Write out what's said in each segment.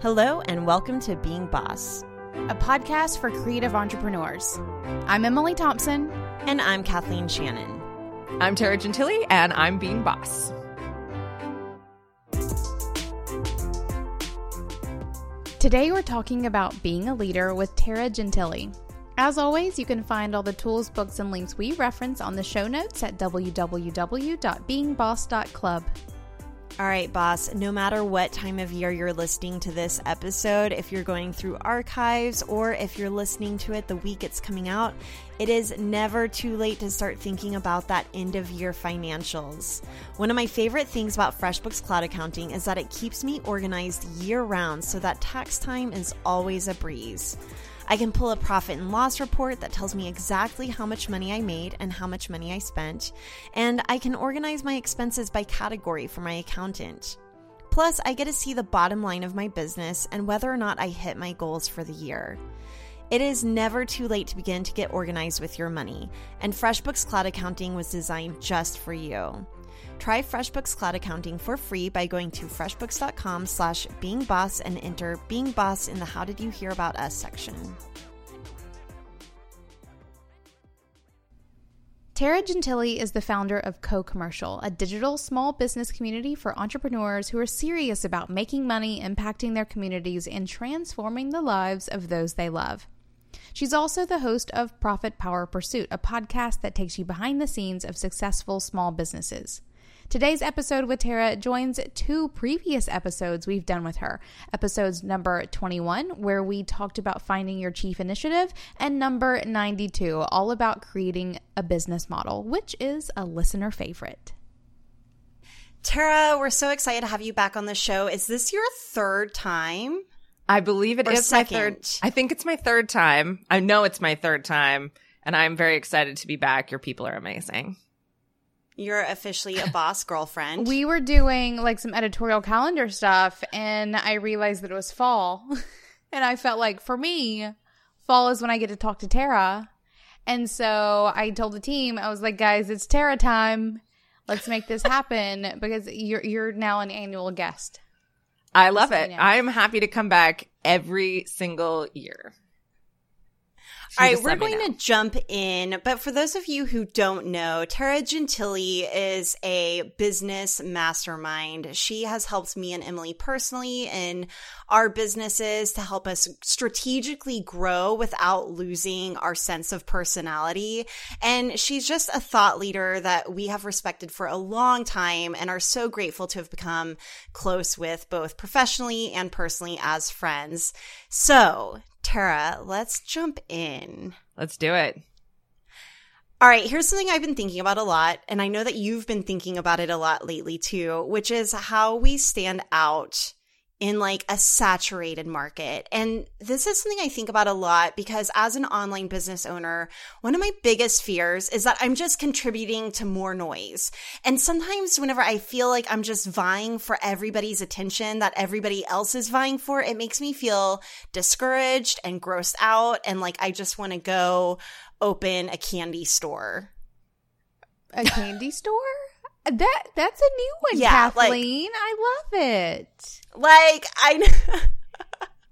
Hello, and welcome to Being Boss, a podcast for creative entrepreneurs. I'm Emily Thompson. And I'm Kathleen Shannon. I'm Tara Gentile, and I'm Being Boss. Today, we're talking about being a leader with Tara Gentile. As always, you can find all the tools, books, and links we reference on the show notes at www.beingboss.club. All right, boss, no matter what time of year you're listening to this episode, if you're going through archives or if you're listening to it the week it's coming out, it is never too late to start thinking about that end of year financials. One of my favorite things about FreshBooks Cloud Accounting is that it keeps me organized year round so that tax time is always a breeze. I can pull a profit and loss report that tells me exactly how much money I made and how much money I spent, and I can organize my expenses by category for my accountant. Plus, I get to see the bottom line of my business and whether or not I hit my goals for the year. It is never too late to begin to get organized with your money, and FreshBooks Cloud Accounting was designed just for you. Try FreshBooks Cloud Accounting for free by going to freshbooks.com slash beingboss and enter Being Boss in the How Did You Hear About Us section. Tara Gentile is the founder of Co Commercial, a digital small business community for entrepreneurs who are serious about making money, impacting their communities, and transforming the lives of those they love. She's also the host of Profit Power Pursuit, a podcast that takes you behind the scenes of successful small businesses. Today's episode with Tara joins two previous episodes we've done with her. Episodes number 21, where we talked about finding your chief initiative, and number 92, all about creating a business model, which is a listener favorite. Tara, we're so excited to have you back on the show. Is this your third time? I believe it or is second? my third. I think it's my third time. I know it's my third time, and I'm very excited to be back. Your people are amazing. You're officially a boss girlfriend. We were doing like some editorial calendar stuff, and I realized that it was fall. and I felt like for me, fall is when I get to talk to Tara. And so I told the team, I was like, guys, it's Tara time. Let's make this happen because you're you're now an annual guest. I love it. I'm happy to come back every single year. All right, we're going to jump in. But for those of you who don't know, Tara Gentile is a business mastermind. She has helped me and Emily personally in our businesses to help us strategically grow without losing our sense of personality. And she's just a thought leader that we have respected for a long time and are so grateful to have become close with both professionally and personally as friends. So, Tara, let's jump in. Let's do it. All right, here's something I've been thinking about a lot, and I know that you've been thinking about it a lot lately too, which is how we stand out in like a saturated market. And this is something I think about a lot because as an online business owner, one of my biggest fears is that I'm just contributing to more noise. And sometimes whenever I feel like I'm just vying for everybody's attention that everybody else is vying for, it makes me feel discouraged and grossed out and like I just want to go open a candy store. A candy store? That that's a new one, yeah, Kathleen. Like, I love it. Like I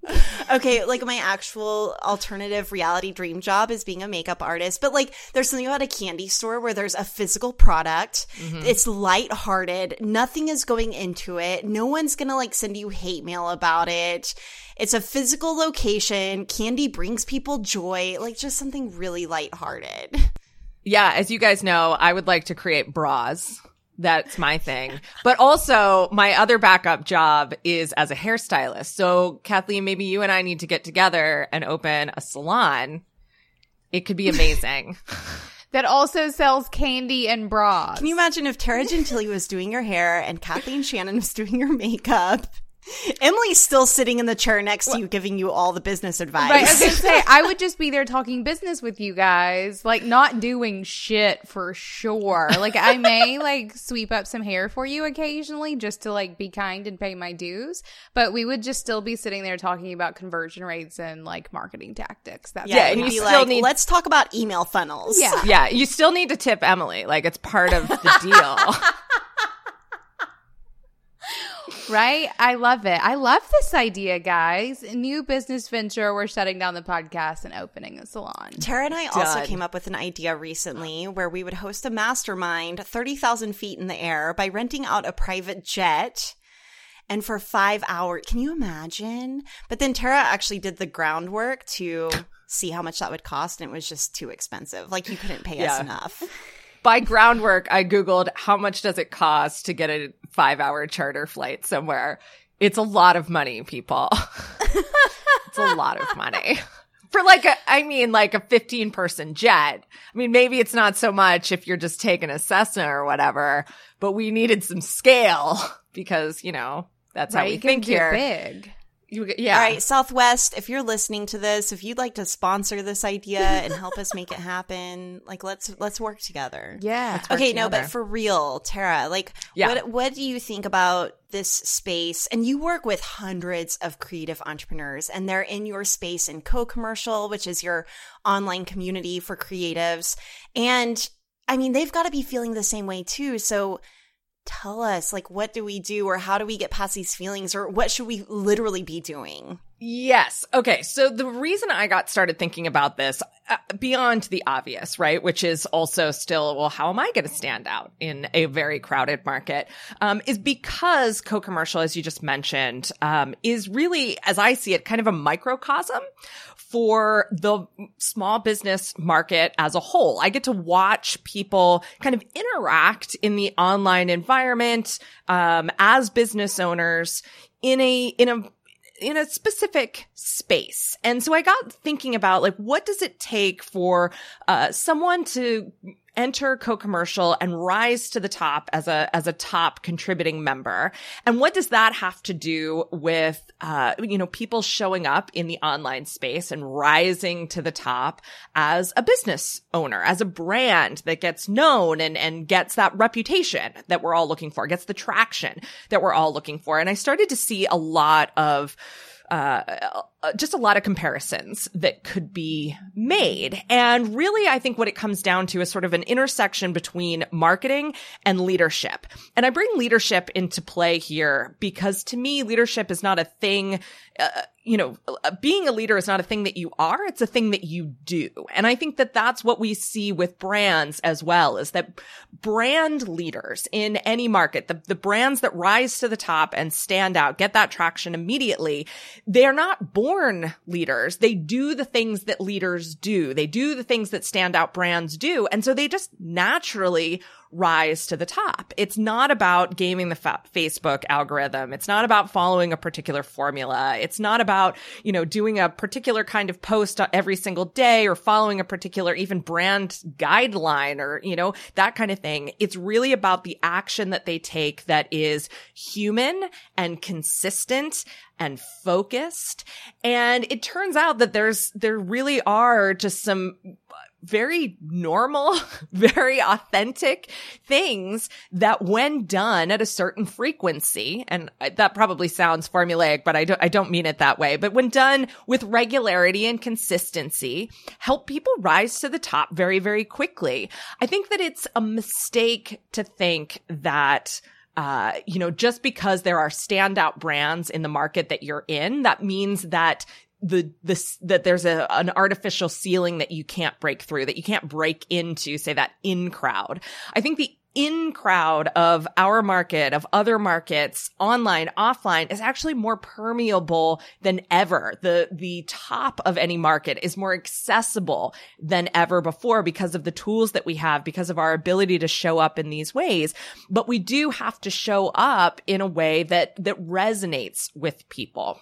okay, like my actual alternative reality dream job is being a makeup artist, but like there's something about a candy store where there's a physical product. Mm-hmm. It's lighthearted. Nothing is going into it. No one's going to like send you hate mail about it. It's a physical location. Candy brings people joy, like just something really lighthearted. Yeah, as you guys know, I would like to create bras. That's my thing. But also, my other backup job is as a hairstylist. So, Kathleen, maybe you and I need to get together and open a salon. It could be amazing. that also sells candy and bras. Can you imagine if Tara Gentile was doing your hair and Kathleen Shannon was doing your makeup? Emily's still sitting in the chair next to you, giving you all the business advice. Right, I was gonna say I would just be there talking business with you guys, like not doing shit for sure. Like I may like sweep up some hair for you occasionally, just to like be kind and pay my dues. But we would just still be sitting there talking about conversion rates and like marketing tactics. That's yeah, and you be still like, need- let's talk about email funnels. Yeah, yeah, you still need to tip Emily. Like it's part of the deal. Right? I love it. I love this idea, guys. New business venture. We're shutting down the podcast and opening a salon. Tara and I also came up with an idea recently where we would host a mastermind 30,000 feet in the air by renting out a private jet. And for five hours, can you imagine? But then Tara actually did the groundwork to see how much that would cost, and it was just too expensive. Like you couldn't pay us enough. By groundwork, I Googled how much does it cost to get a five hour charter flight somewhere. It's a lot of money, people. it's a lot of money. For like a, I mean, like a 15 person jet. I mean, maybe it's not so much if you're just taking a Cessna or whatever, but we needed some scale because, you know, that's how we think here. big. You, yeah. All right, Southwest, if you're listening to this, if you'd like to sponsor this idea and help us make it happen, like let's let's work together. Yeah. work Okay, no, but for real, Tara, like Yeah. what what do you think about this space? And you work with hundreds of creative entrepreneurs and they're in your space in Co-Commercial, which is your online community for creatives. And I mean, they've got to be feeling the same way too. So tell us, like what do we do or how do we get past these feelings or what should we literally be doing? Yes. Okay. So the reason I got started thinking about this uh, beyond the obvious, right? Which is also still, well, how am I going to stand out in a very crowded market? Um, is because co-commercial, as you just mentioned, um, is really, as I see it, kind of a microcosm for the small business market as a whole. I get to watch people kind of interact in the online environment, um, as business owners in a, in a, in a specific space. And so I got thinking about like, what does it take for, uh, someone to enter co-commercial and rise to the top as a, as a top contributing member? And what does that have to do with, uh, you know, people showing up in the online space and rising to the top as a business owner, as a brand that gets known and, and gets that reputation that we're all looking for, gets the traction that we're all looking for. And I started to see a lot of, uh, just a lot of comparisons that could be made. And really, I think what it comes down to is sort of an intersection between marketing and leadership. And I bring leadership into play here because to me, leadership is not a thing, uh, you know, uh, being a leader is not a thing that you are. It's a thing that you do. And I think that that's what we see with brands as well is that brand leaders in any market, the, the brands that rise to the top and stand out, get that traction immediately, they are not born leaders. They do the things that leaders do. They do the things that standout brands do. And so they just naturally rise to the top. It's not about gaming the fa- Facebook algorithm. It's not about following a particular formula. It's not about, you know, doing a particular kind of post every single day or following a particular even brand guideline or, you know, that kind of thing. It's really about the action that they take that is human and consistent and focused. And it turns out that there's, there really are just some very normal, very authentic things that when done at a certain frequency, and that probably sounds formulaic, but I don't, I don't mean it that way, but when done with regularity and consistency, help people rise to the top very, very quickly. I think that it's a mistake to think that uh, you know, just because there are standout brands in the market that you're in, that means that the this that there's a an artificial ceiling that you can't break through, that you can't break into, say that in crowd. I think the in crowd of our market, of other markets, online, offline, is actually more permeable than ever. The, the top of any market is more accessible than ever before because of the tools that we have, because of our ability to show up in these ways. But we do have to show up in a way that, that resonates with people.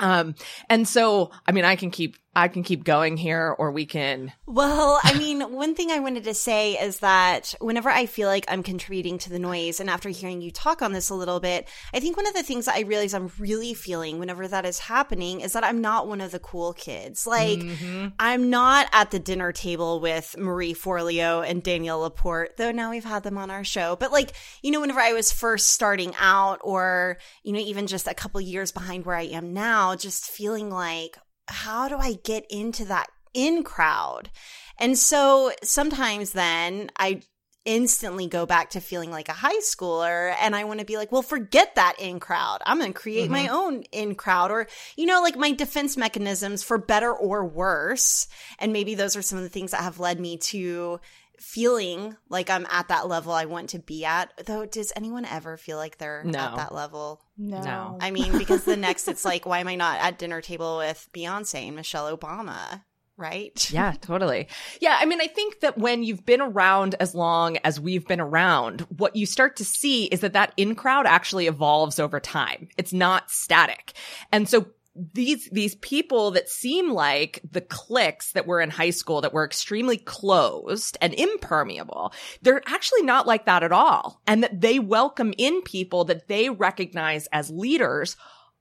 Um, and so, I mean, I can keep, I can keep going here or we can. Well, I mean, one thing I wanted to say is that whenever I feel like I'm contributing to the noise, and after hearing you talk on this a little bit, I think one of the things that I realize I'm really feeling whenever that is happening is that I'm not one of the cool kids. Like, mm-hmm. I'm not at the dinner table with Marie Forleo and Danielle Laporte, though now we've had them on our show. But like, you know, whenever I was first starting out, or, you know, even just a couple years behind where I am now, just feeling like, how do I get into that in crowd? And so sometimes then I instantly go back to feeling like a high schooler and I want to be like, well, forget that in crowd. I'm going to create mm-hmm. my own in crowd or, you know, like my defense mechanisms for better or worse. And maybe those are some of the things that have led me to feeling like I'm at that level I want to be at. Though, does anyone ever feel like they're no. at that level? No. no. I mean, because the next it's like, why am I not at dinner table with Beyonce and Michelle Obama? right? Yeah, totally. Yeah, I mean, I think that when you've been around as long as we've been around, what you start to see is that that in crowd actually evolves over time. It's not static. And so these these people that seem like the cliques that were in high school that were extremely closed and impermeable they're actually not like that at all. And that they welcome in people that they recognize as leaders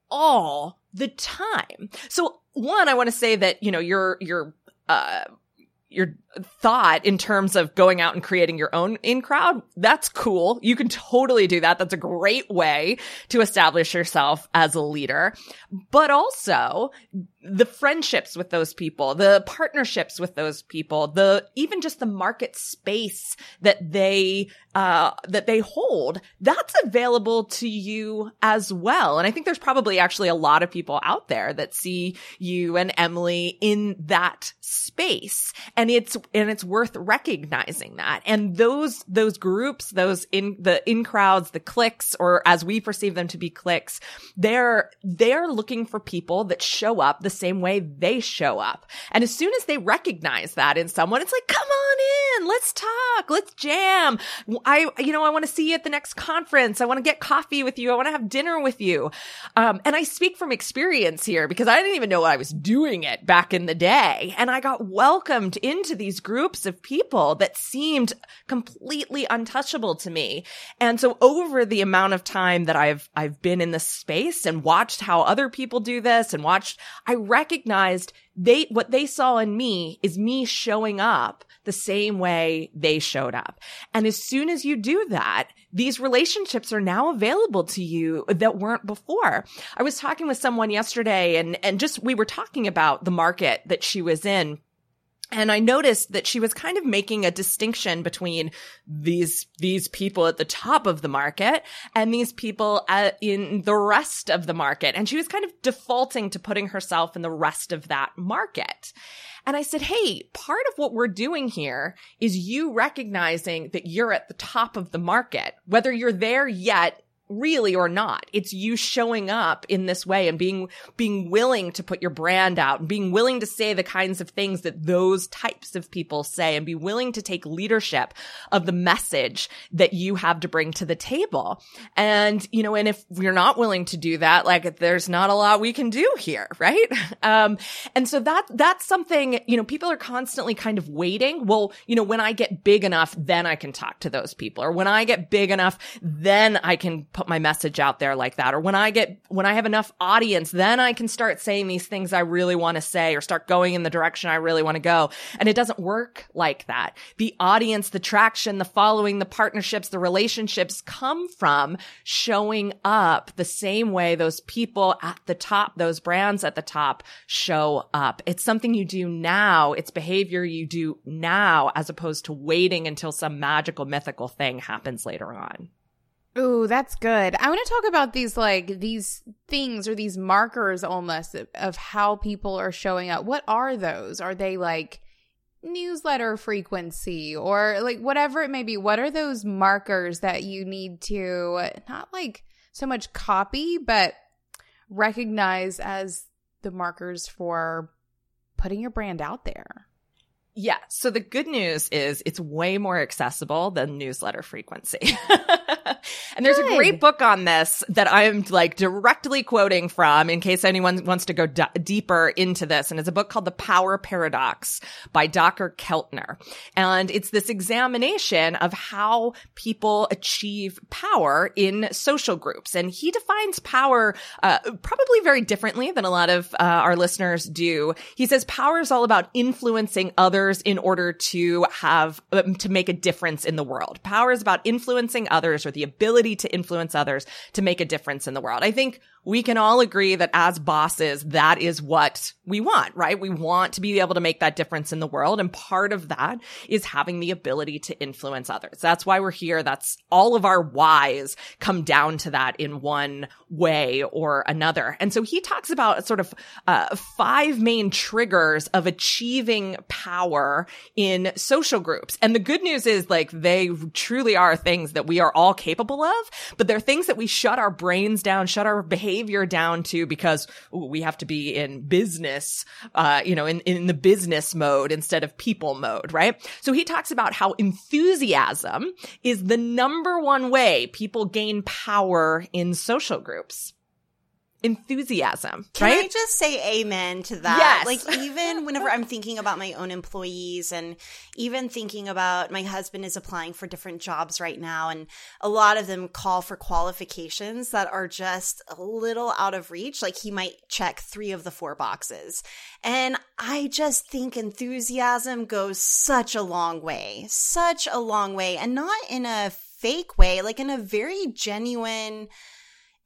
all the time. So one, I want to say that, you know, your, your, uh, your thought in terms of going out and creating your own in crowd, that's cool. You can totally do that. That's a great way to establish yourself as a leader. But also the friendships with those people, the partnerships with those people, the even just the market space that they uh, that they hold, that's available to you as well. And I think there's probably actually a lot of people out there that see you and Emily in that space, and it's and it's worth recognizing that. And those those groups, those in the in crowds, the cliques, or as we perceive them to be cliques, they're they're looking for people that show up the same way they show up. And as soon as they recognize that in someone, it's like, come on in, let's talk, let's jam. I, you know, I want to see you at the next conference. I want to get coffee with you. I want to have dinner with you. Um, and I speak from experience here because I didn't even know I was doing it back in the day. And I got welcomed into these groups of people that seemed completely untouchable to me. And so over the amount of time that I've, I've been in this space and watched how other people do this and watched, I recognized they, what they saw in me is me showing up the same way they showed up. And as soon as you do that, these relationships are now available to you that weren't before. I was talking with someone yesterday and, and just we were talking about the market that she was in and I noticed that she was kind of making a distinction between these, these people at the top of the market and these people at, in the rest of the market. And she was kind of defaulting to putting herself in the rest of that market. And I said, Hey, part of what we're doing here is you recognizing that you're at the top of the market. Whether you're there yet really or not. It's you showing up in this way and being, being willing to put your brand out and being willing to say the kinds of things that those types of people say and be willing to take leadership of the message that you have to bring to the table. And, you know, and if you're not willing to do that, like there's not a lot we can do here, right? Um, and so that, that's something, you know, people are constantly kind of waiting. Well, you know, when I get big enough, then I can talk to those people or when I get big enough, then I can put my message out there like that. Or when I get, when I have enough audience, then I can start saying these things I really want to say or start going in the direction I really want to go. And it doesn't work like that. The audience, the traction, the following, the partnerships, the relationships come from showing up the same way those people at the top, those brands at the top show up. It's something you do now. It's behavior you do now as opposed to waiting until some magical mythical thing happens later on. Ooh, that's good. I want to talk about these like these things or these markers almost of, of how people are showing up. What are those? Are they like newsletter frequency or like whatever it may be? What are those markers that you need to not like so much copy, but recognize as the markers for putting your brand out there? Yeah. So the good news is it's way more accessible than newsletter frequency. and there's good. a great book on this that I'm like directly quoting from in case anyone wants to go d- deeper into this. And it's a book called The Power Paradox by Dr. Keltner. And it's this examination of how people achieve power in social groups. And he defines power, uh, probably very differently than a lot of uh, our listeners do. He says power is all about influencing others others in order to have, um, to make a difference in the world. Power is about influencing others or the ability to influence others to make a difference in the world. I think we can all agree that as bosses, that is what we want, right? We want to be able to make that difference in the world. And part of that is having the ability to influence others. That's why we're here. That's all of our whys come down to that in one way or another. And so he talks about sort of uh, five main triggers of achieving power in social groups. And the good news is like they truly are things that we are all capable of, but they're things that we shut our brains down, shut our behavior down to because ooh, we have to be in business, uh, you know, in, in the business mode instead of people mode, right? So he talks about how enthusiasm is the number one way people gain power in social groups enthusiasm. Can right? I just say amen to that? Yes. Like even whenever I'm thinking about my own employees and even thinking about my husband is applying for different jobs right now and a lot of them call for qualifications that are just a little out of reach. Like he might check 3 of the 4 boxes. And I just think enthusiasm goes such a long way. Such a long way and not in a fake way, like in a very genuine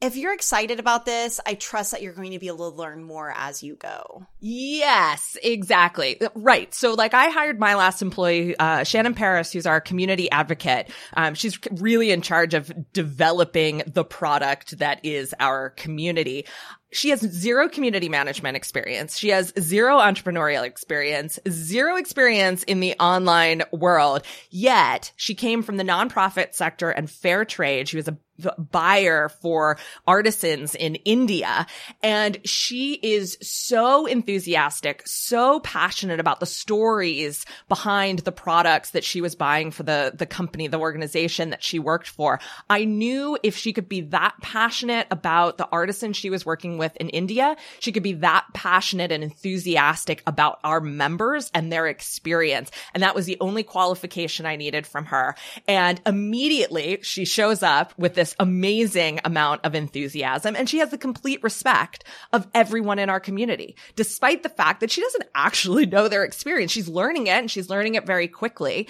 if you're excited about this, I trust that you're going to be able to learn more as you go. Yes, exactly. Right. So like I hired my last employee, uh, Shannon Paris, who's our community advocate. Um, she's really in charge of developing the product that is our community. She has zero community management experience. She has zero entrepreneurial experience, zero experience in the online world. Yet she came from the nonprofit sector and fair trade. She was a buyer for artisans in India. And she is so enthusiastic, so passionate about the stories behind the products that she was buying for the, the company, the organization that she worked for. I knew if she could be that passionate about the artisan she was working with in India, she could be that passionate and enthusiastic about our members and their experience. And that was the only qualification I needed from her. And immediately she shows up with this amazing amount of enthusiasm and she has the complete respect of everyone in our community, despite the fact that she doesn't actually know their experience. She's learning it and she's learning it very quickly.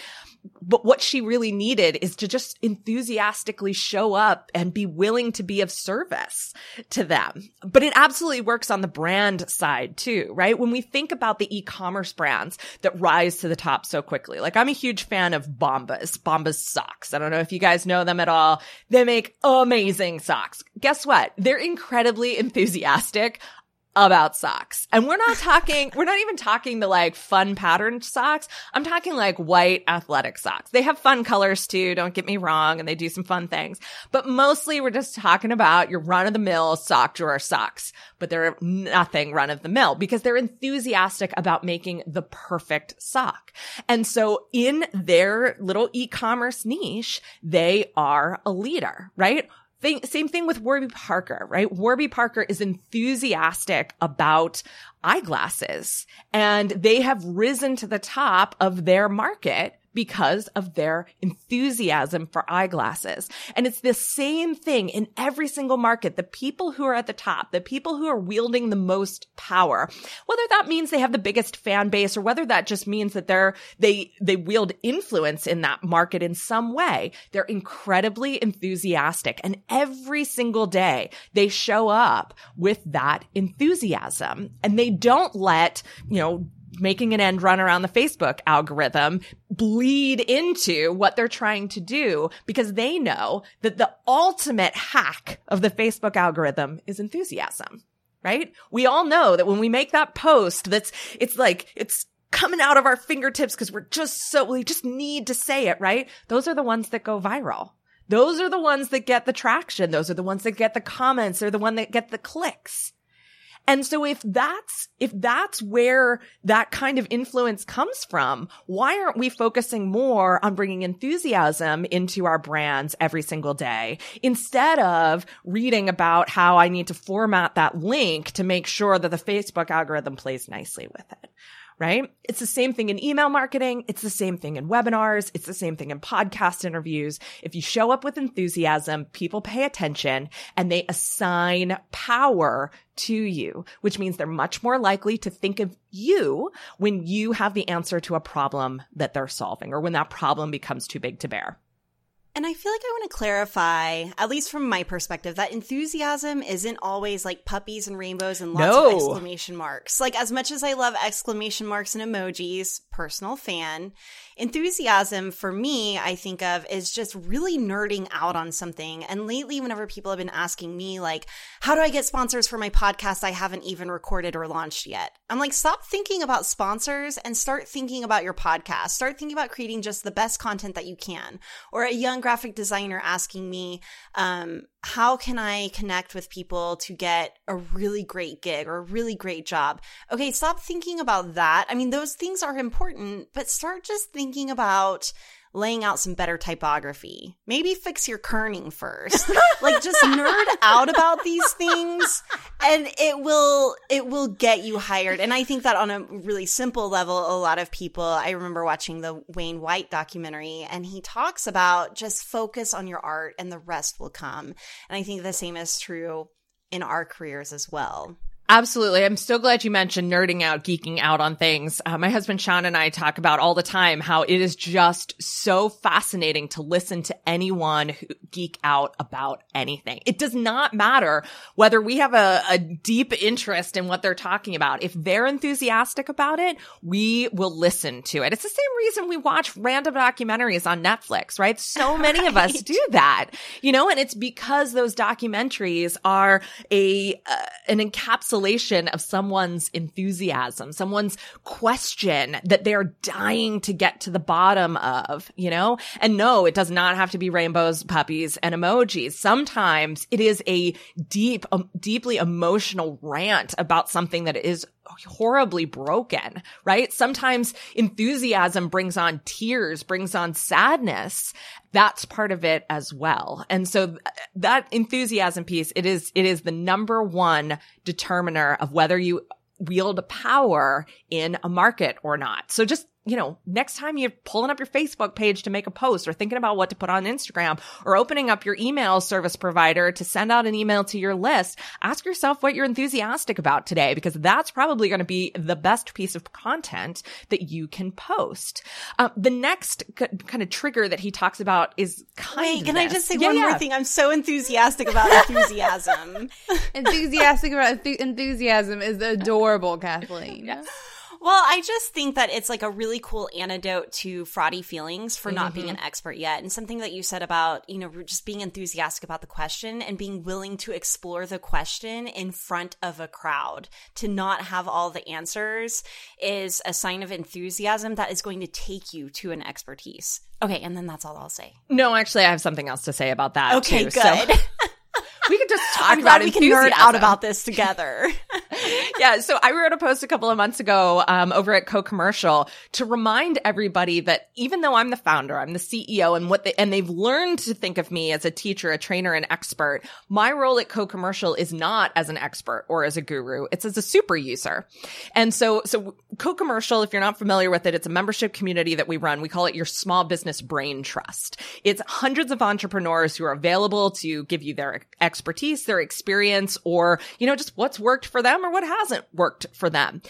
But what she really needed is to just enthusiastically show up and be willing to be of service to them. But it absolutely works on the brand side too, right? When we think about the e-commerce brands that rise to the top so quickly, like I'm a huge fan of Bombas, Bombas socks. I don't know if you guys know them at all. They make amazing socks. Guess what? They're incredibly enthusiastic about socks. And we're not talking, we're not even talking the like fun patterned socks. I'm talking like white athletic socks. They have fun colors too. Don't get me wrong. And they do some fun things, but mostly we're just talking about your run of the mill sock drawer socks, but they're nothing run of the mill because they're enthusiastic about making the perfect sock. And so in their little e-commerce niche, they are a leader, right? Thing, same thing with Warby Parker, right? Warby Parker is enthusiastic about eyeglasses and they have risen to the top of their market because of their enthusiasm for eyeglasses. And it's the same thing in every single market. The people who are at the top, the people who are wielding the most power, whether that means they have the biggest fan base or whether that just means that they're, they, they wield influence in that market in some way, they're incredibly enthusiastic. And every single day they show up with that enthusiasm and they don't let, you know, making an end run around the Facebook algorithm bleed into what they're trying to do because they know that the ultimate hack of the Facebook algorithm is enthusiasm, right? We all know that when we make that post that's, it's like, it's coming out of our fingertips because we're just so, we just need to say it, right? Those are the ones that go viral. Those are the ones that get the traction. Those are the ones that get the comments. They're the one that get the clicks. And so if that's, if that's where that kind of influence comes from, why aren't we focusing more on bringing enthusiasm into our brands every single day instead of reading about how I need to format that link to make sure that the Facebook algorithm plays nicely with it? Right? It's the same thing in email marketing. It's the same thing in webinars. It's the same thing in podcast interviews. If you show up with enthusiasm, people pay attention and they assign power to you, which means they're much more likely to think of you when you have the answer to a problem that they're solving or when that problem becomes too big to bear. And I feel like I want to clarify, at least from my perspective, that enthusiasm isn't always like puppies and rainbows and lots No. of exclamation marks. Like, as much as I love exclamation marks and emojis, personal fan, enthusiasm for me, I think of is just really nerding out on something. And lately, whenever people have been asking me, like, how do I get sponsors for my podcast I haven't even recorded or launched yet? I'm like, stop thinking about sponsors and start thinking about your podcast. Start thinking about creating just the best content that you can. Or a young graphic designer asking me, um, how can I connect with people to get a really great gig or a really great job? Okay, stop thinking about that. I mean, those things are important, but start just thinking about laying out some better typography. Maybe fix your kerning first. like just nerd out about these things and it will it will get you hired. And I think that on a really simple level a lot of people I remember watching the Wayne White documentary and he talks about just focus on your art and the rest will come. And I think the same is true in our careers as well. Absolutely. I'm so glad you mentioned nerding out, geeking out on things. Uh, my husband Sean and I talk about all the time how it is just so fascinating to listen to anyone who geek out about anything. It does not matter whether we have a, a deep interest in what they're talking about. If they're enthusiastic about it, we will listen to it. It's the same reason we watch random documentaries on Netflix, right? So many of us do that, you know, and it's because those documentaries are a, uh, an encapsulation of someone's enthusiasm, someone's question that they're dying to get to the bottom of, you know? And no, it does not have to be rainbows, puppies, and emojis. Sometimes it is a deep, um, deeply emotional rant about something that is horribly broken, right? Sometimes enthusiasm brings on tears, brings on sadness. That's part of it as well. And so th- that enthusiasm piece, it is, it is the number one determiner of whether you wield power in a market or not. So just you know, next time you're pulling up your Facebook page to make a post or thinking about what to put on Instagram or opening up your email service provider to send out an email to your list, ask yourself what you're enthusiastic about today because that's probably going to be the best piece of content that you can post. Uh, the next c- kind of trigger that he talks about is kindness. Wait, can I just say Yeah, one yeah. more thing? I'm so enthusiastic about enthusiasm. Enthusiastic about enthu- enthusiasm is adorable, Kathleen. Well, I just think that it's like a really cool antidote to fraudy feelings for not being mm-hmm. an expert yet. And something that you said about, you know, just being enthusiastic about the question and being willing to explore the question in front of a crowd. To not have all the answers is a sign of enthusiasm that is going to take you to an expertise. Okay, and then that's all I'll say. No, actually, I have something else to say about that. Okay, too. good. So we could just talk I'm about we can nerd out about this together. yeah. So I wrote a post a couple of months ago um, over at Co-Commercial to remind everybody that even though I'm the founder, I'm the CEO, and what they and they've learned to think of me as a teacher, a trainer, an expert. My role at Co-Commercial is not as an expert or as a guru; it's as a super user. And so, so Co-Commercial, if you're not familiar with it, it's a membership community that we run. We call it your small business brain trust. It's hundreds of entrepreneurs who are available to give you their expertise, their experience, or, you know, just what's worked for them or what hasn't worked for them.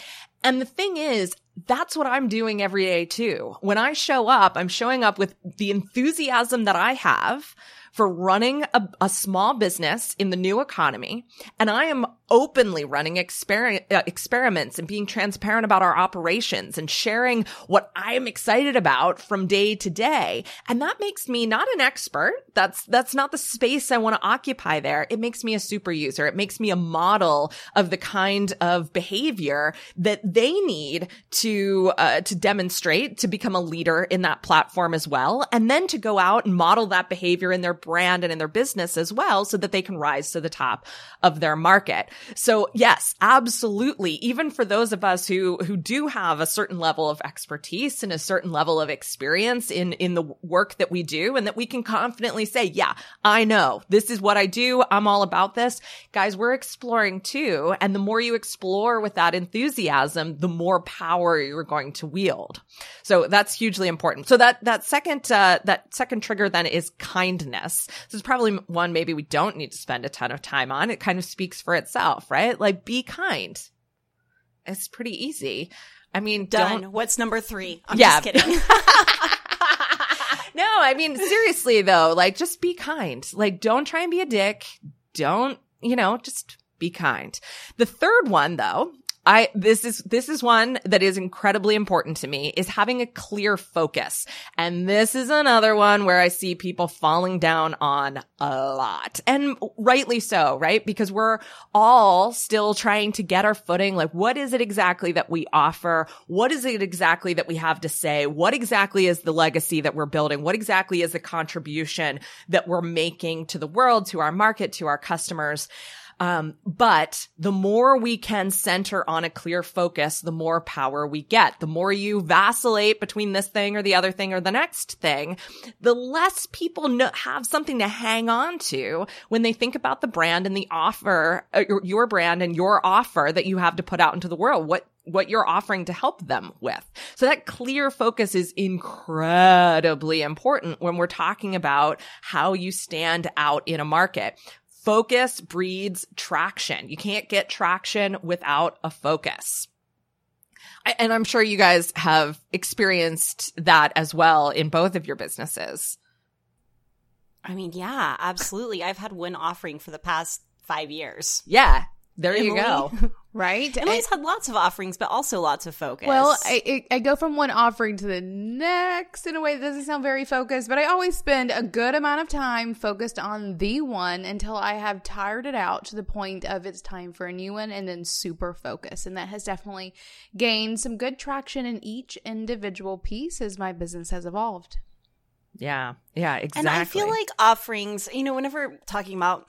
And the thing is, that's what I'm doing every day too. When I show up, I'm showing up with the enthusiasm that I have for running a, a small business in the new economy. And I am openly running exper- uh, experiments and being transparent about our operations and sharing what I am excited about from day to day. And that makes me not an expert. That's, that's not the space I want to occupy there. It makes me a super user. It makes me a model of the kind of behavior that they need to, uh, to demonstrate to become a leader in that platform as well. And then to go out and model that behavior in their brand and in their business as well so that they can rise to the top of their market. So yes, absolutely. Even for those of us who, who do have a certain level of expertise and a certain level of experience in, in the work that we do and that we can confidently say, yeah, I know this is what I do. I'm all about this. Guys, we're exploring too. And the more you explore with that enthusiasm, the more power you're going to wield. So that's hugely important. So that, that second, uh, that second trigger then is kindness. This is probably one maybe we don't need to spend a ton of time on. It kind of speaks for itself, right? Like be kind. It's pretty easy. I mean, Done. don't What's number three? I'm Yeah. just kidding. no, I mean, seriously though, like just be kind. Like don't try and be a dick. Don't, you know, just be kind. The third one though I, this is, this is one that is incredibly important to me is having a clear focus. And this is another one where I see people falling down on a lot and rightly so, right? Because we're all still trying to get our footing. Like, what is it exactly that we offer? What is it exactly that we have to say? What exactly is the legacy that we're building? What exactly is the contribution that we're making to the world, to our market, to our customers? Um, but the more we can center on a clear focus, the more power we get. The more you vacillate between this thing or the other thing or the next thing, the less people have something to hang on to when they think about the brand and the offer, uh, your brand and your offer that you have to put out into the world. What what you're offering to help them with. So that clear focus is incredibly important when we're talking about how you stand out in a market. Focus breeds traction. You can't get traction without a focus. And I'm sure you guys have experienced that as well in both of your businesses. I mean, yeah, absolutely. I've had one offering for the past five years. Yeah. There Emily, you go. right? Emily's I, had lots of offerings, but also lots of focus. Well, I, I go from one offering to the next in a way that doesn't sound very focused, but I always spend a good amount of time focused on the one until I have tired it out to the point of it's time for a new one and then super focus. And that has definitely gained some good traction in each individual piece as my business has evolved. Yeah. Yeah, exactly. And I feel like offerings, you know, whenever talking about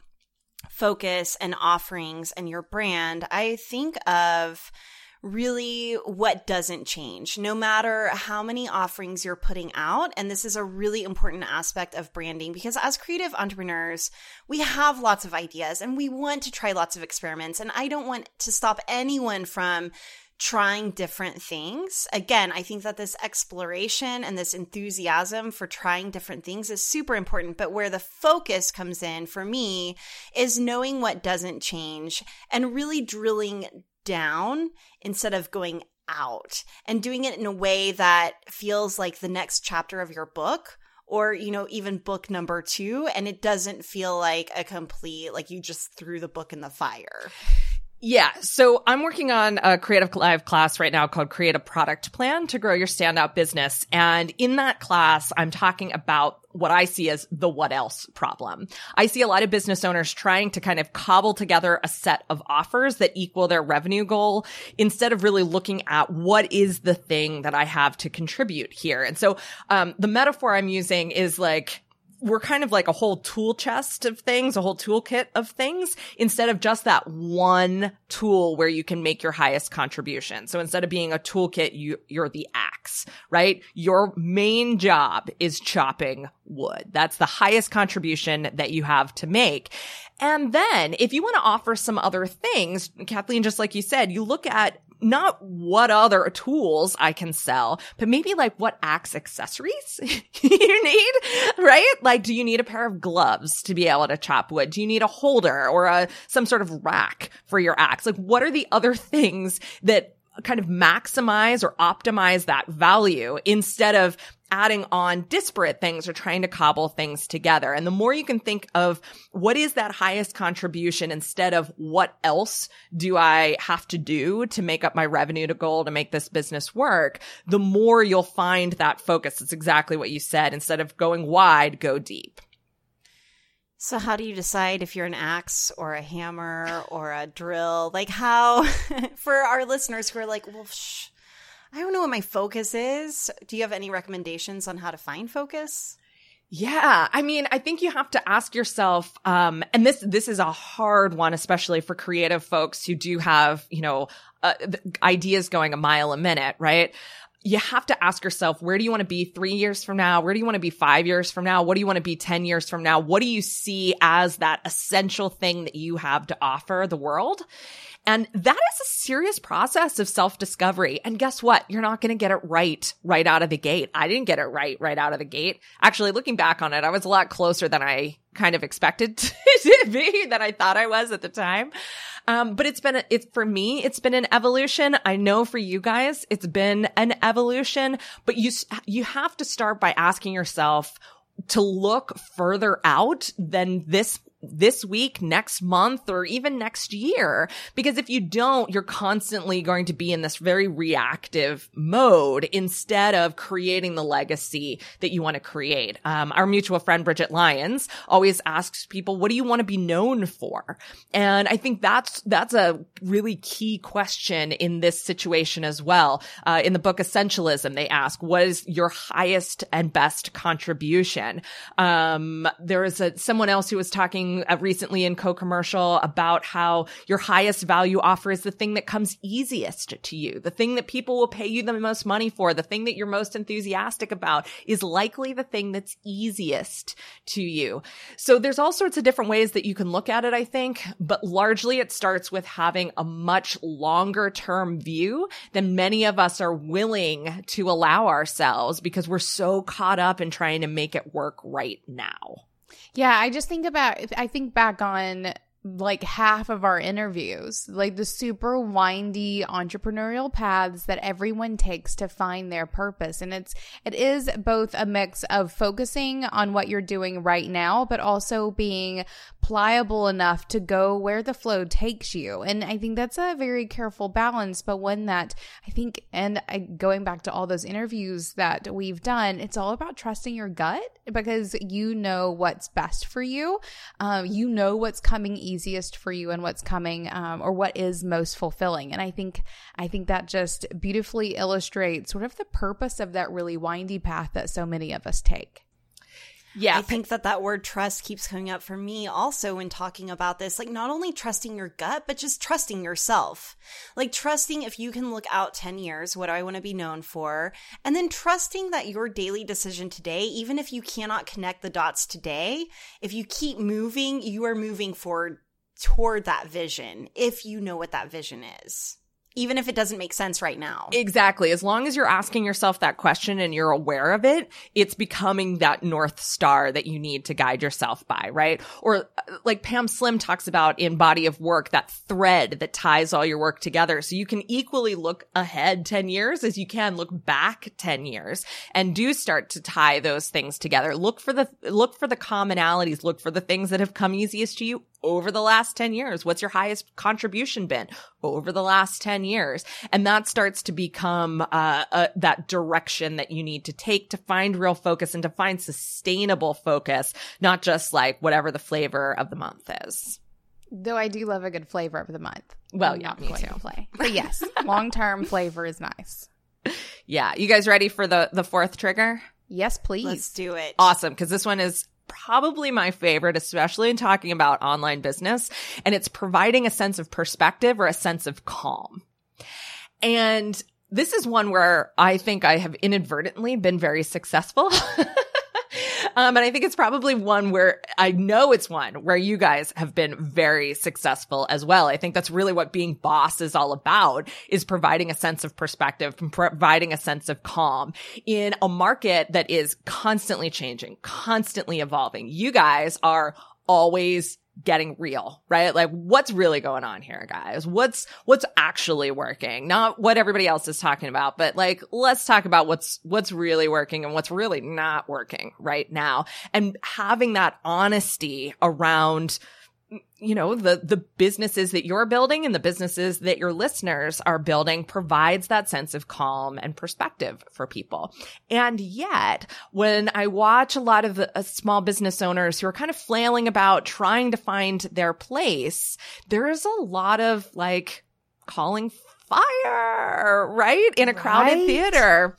focus and offerings and your brand, I think of really what doesn't change. No matter how many offerings you're putting out and this is a really important aspect of branding because as creative entrepreneurs we have lots of ideas and we want to try lots of experiments. And I don't want to stop anyone from trying different things. Again, I think that this exploration and this enthusiasm for trying different things is super important. But where the focus comes in for me is knowing what doesn't change and really drilling down instead of going out and doing it in a way that feels like the next chapter of your book or you know even book number 2 and it doesn't feel like a complete like you just threw the book in the fire. Yeah. So I'm working on a creative live class right now called Create a Product Plan to grow your standout business. And in that class, I'm talking about what I see as the what else problem. I see a lot of business owners trying to kind of cobble together a set of offers that equal their revenue goal instead of really looking at what is the thing that I have to contribute here. And so, um, the metaphor I'm using is like, we're kind of like a whole tool chest of things, a whole toolkit of things instead of just that one tool where you can make your highest contribution. So instead of being a toolkit, you, you're the axe, right? Your main job is chopping wood. That's the highest contribution that you have to make. And then if you want to offer some other things, Kathleen, just like you said, you look at not what other tools I can sell, but maybe like what axe accessories you need, right? Like, do you need a pair of gloves to be able to chop wood? Do you need a holder or a, some sort of rack for your axe? Like, what are the other things that kind of maximize or optimize that value instead of adding on disparate things or trying to cobble things together. And the more you can think of what is that highest contribution instead of what else do I have to do to make up my revenue to goal to make this business work, the more you'll find that focus. It's exactly what you said. Instead of going wide, go deep. So, how do you decide if you're an axe or a hammer or a drill? Like, how, for our listeners who are like, well, shh, I don't know what my focus is. Do you have any recommendations on how to find focus? Yeah. I mean, I think you have to ask yourself, um, and this, this is a hard one, especially for creative folks who do have, you know, uh, ideas going a mile a minute, right? you have to ask yourself, where do you want to be three years from now? Where do you want to be five years from now? What do you want to be 10 years from now? What do you see as that essential thing that you have to offer the world? And that is a serious process of self discovery. And guess what? You're not going to get it right right out of the gate. I didn't get it right right out of the gate. Actually, looking back on it, I was a lot closer than I kind of expected to be, than I thought I was at the time. Um, but it's been, it's for me, it's been an evolution. I know for you guys, it's been an evolution, but you, you have to start by asking yourself, to look further out than this this week, next month, or even next year. Because if you don't, you're constantly going to be in this very reactive mode instead of creating the legacy that you want to create. Um, our mutual friend, Bridget Lyons, always asks people, what do you want to be known for? And I think that's, that's a really key question in this situation as well. Uh, in the book Essentialism, they ask, what is your highest and best contribution? Um, there is a, someone else who was talking uh, recently in co-commercial about how your highest value offer is the thing that comes easiest to you. The thing that people will pay you the most money for, the thing that you're most enthusiastic about is likely the thing that's easiest to you. So there's all sorts of different ways that you can look at it, I think, but largely it starts with having a much longer term view than many of us are willing to allow ourselves because we're so caught up in trying to make it work right now. Yeah, I just think about I think back on like half of our interviews, like the super windy entrepreneurial paths that everyone takes to find their purpose. And it's, it is both a mix of focusing on what you're doing right now, but also being pliable enough to go where the flow takes you. And I think that's a very careful balance, but one that I think, and going back to all those interviews that we've done, it's all about trusting your gut because you know what's best for you. Um, you know what's coming easiest for you and what's coming um, or what is most fulfilling and i think i think that just beautifully illustrates sort of the purpose of that really windy path that so many of us take yeah. I think that that word trust keeps coming up for me also when talking about this. Like, not only trusting your gut, but just trusting yourself. Like, trusting if you can look out 10 years, what do I want to be known for? And then trusting that your daily decision today, even if you cannot connect the dots today, if you keep moving, you are moving forward toward that vision if you know what that vision is even if it doesn't make sense right now. Exactly. As long as you're asking yourself that question and you're aware of it, it's becoming that North Star that you need to guide yourself by, right? Or uh, like Pam Slim talks about in Body of Work, that thread that ties all your work together. So you can equally look ahead 10 years as you can look back 10 years and do start to tie those things together. Look for the, look for the commonalities, look for the things that have come easiest to you over the last 10 years? What's your highest contribution been over the last 10 years? And that starts to become uh, uh, that direction that you need to take to find real focus and to find sustainable focus, not just like whatever the flavor of the month is. Though I do love a good flavor of the month. Well, I'm yeah, me too. play. But yes, long term flavor is nice. Yeah, you guys ready for the the fourth trigger? Yes, please. Let's do it. Awesome, because this one is probably my favorite, especially in talking about online business. And it's providing a sense of perspective or a sense of calm. And this is one where I think I have inadvertently been very successful. Um, and I think it's probably one where I know it's one where you guys have been very successful as well. I think that's really what being boss is all about is providing a sense of perspective, providing a sense of calm in a market that is constantly changing, constantly evolving. You guys are always getting real, right? Like what's really going on here, guys? What's, what's actually working? Not what everybody else is talking about, but like, let's talk about what's, what's really working and what's really not working right now. And having that honesty around you know, the, the businesses that you're building and the businesses that your listeners are building provides that sense of calm and perspective for people. And yet when I watch a lot of the, uh, small business owners who are kind of flailing about trying to find their place, there is a lot of like calling fire, right? In a crowded right? theater.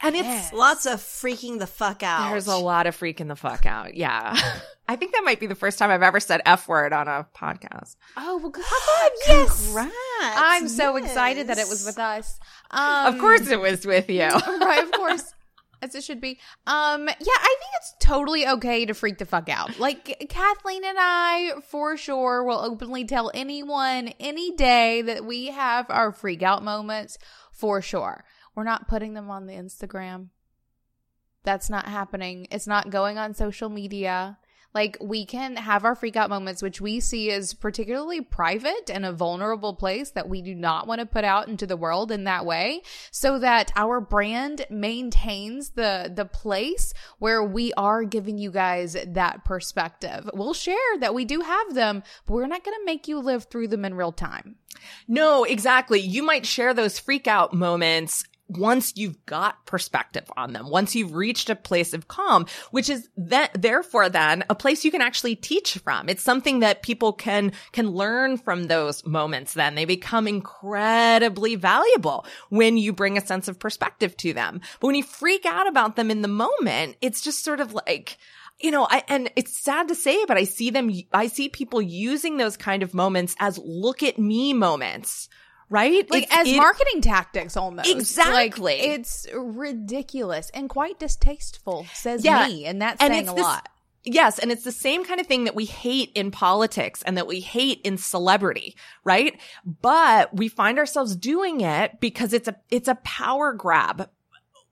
And it's yes. lots of freaking the fuck out. There's a lot of freaking the fuck out. Yeah. I think that might be the first time I've ever said F word on a podcast. Oh, well, on. Yes. Congrats. I'm so excited that it was with us. Um, of course it was with you. right, of course. as it should be. Um, yeah, I think it's totally okay to freak the fuck out. Like Kathleen and I, for sure, will openly tell anyone any day that we have our freak out moments. For sure, we're not putting them on the Instagram. That's not happening. It's not going on social media. Like we can have our freak out moments, which we see as particularly private and a vulnerable place that we do not want to put out into the world in that way so that our brand maintains the, the place where we are giving you guys that perspective. We'll share that we do have them, but we're not going to make you live through them in real time. No, exactly. You might share those freak out moments once you've got perspective on them, once you've reached a place of calm, which is that therefore then a place you can actually teach from. It's something that people can, can learn from those moments. Then they become incredibly valuable when you bring a sense of perspective to them. But when you freak out about them in the moment, it's just sort of like, you know, I, and it's sad to say, but I see them, I see people using those kind of moments as look at me moments right? Like as it, marketing tactics almost. Exactly. Like, it's ridiculous and quite distasteful, says yeah. me. And that's and saying a this, lot. Yes, and it's the same kind of thing that we hate in politics and that we hate in celebrity, right? But we find ourselves doing it because it's a it's a power grab.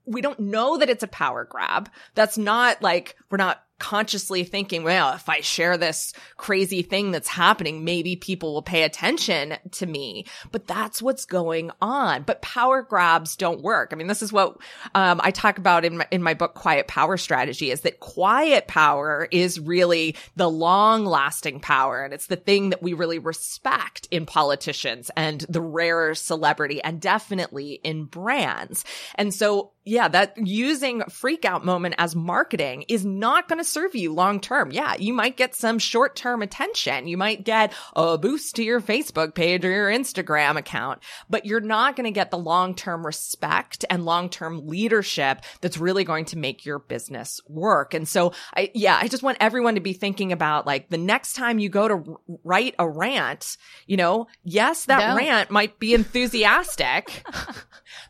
We don't know that it's a power grab. That's not like we're not consciously thinking, well, if I share this crazy thing that's happening, maybe people will pay attention to me. But that's what's going on. But power grabs don't work. I mean, this is what um, I talk about in my, in my book, Quiet Power Strategy, is that quiet power is really the long lasting power. And it's the thing that we really respect in politicians and the rare celebrity and definitely in brands. And so, yeah, that using freak out moment as marketing is not going to serve you long term. Yeah, you might get some short term attention. You might get a boost to your Facebook page or your Instagram account, but you're not going to get the long term respect and long term leadership that's really going to make your business work. And so I, yeah, I just want everyone to be thinking about like the next time you go to write a rant, you know, yes, that no. rant might be enthusiastic,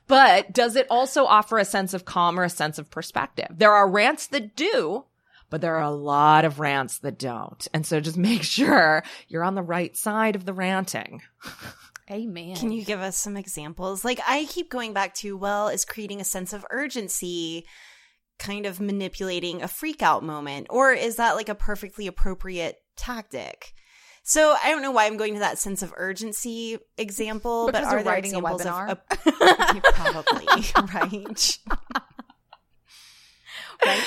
but does it also offer a sense of calm or a sense of perspective? There are rants that do, but there are a lot of rants that don't. And so just make sure you're on the right side of the ranting. Amen. Can you give us some examples? Like I keep going back to, well, is creating a sense of urgency kind of manipulating a freak out moment? Or is that like a perfectly appropriate tactic? So I don't know why I'm going to that sense of urgency example, because but are there writing examples a webinar? of probably right? Right?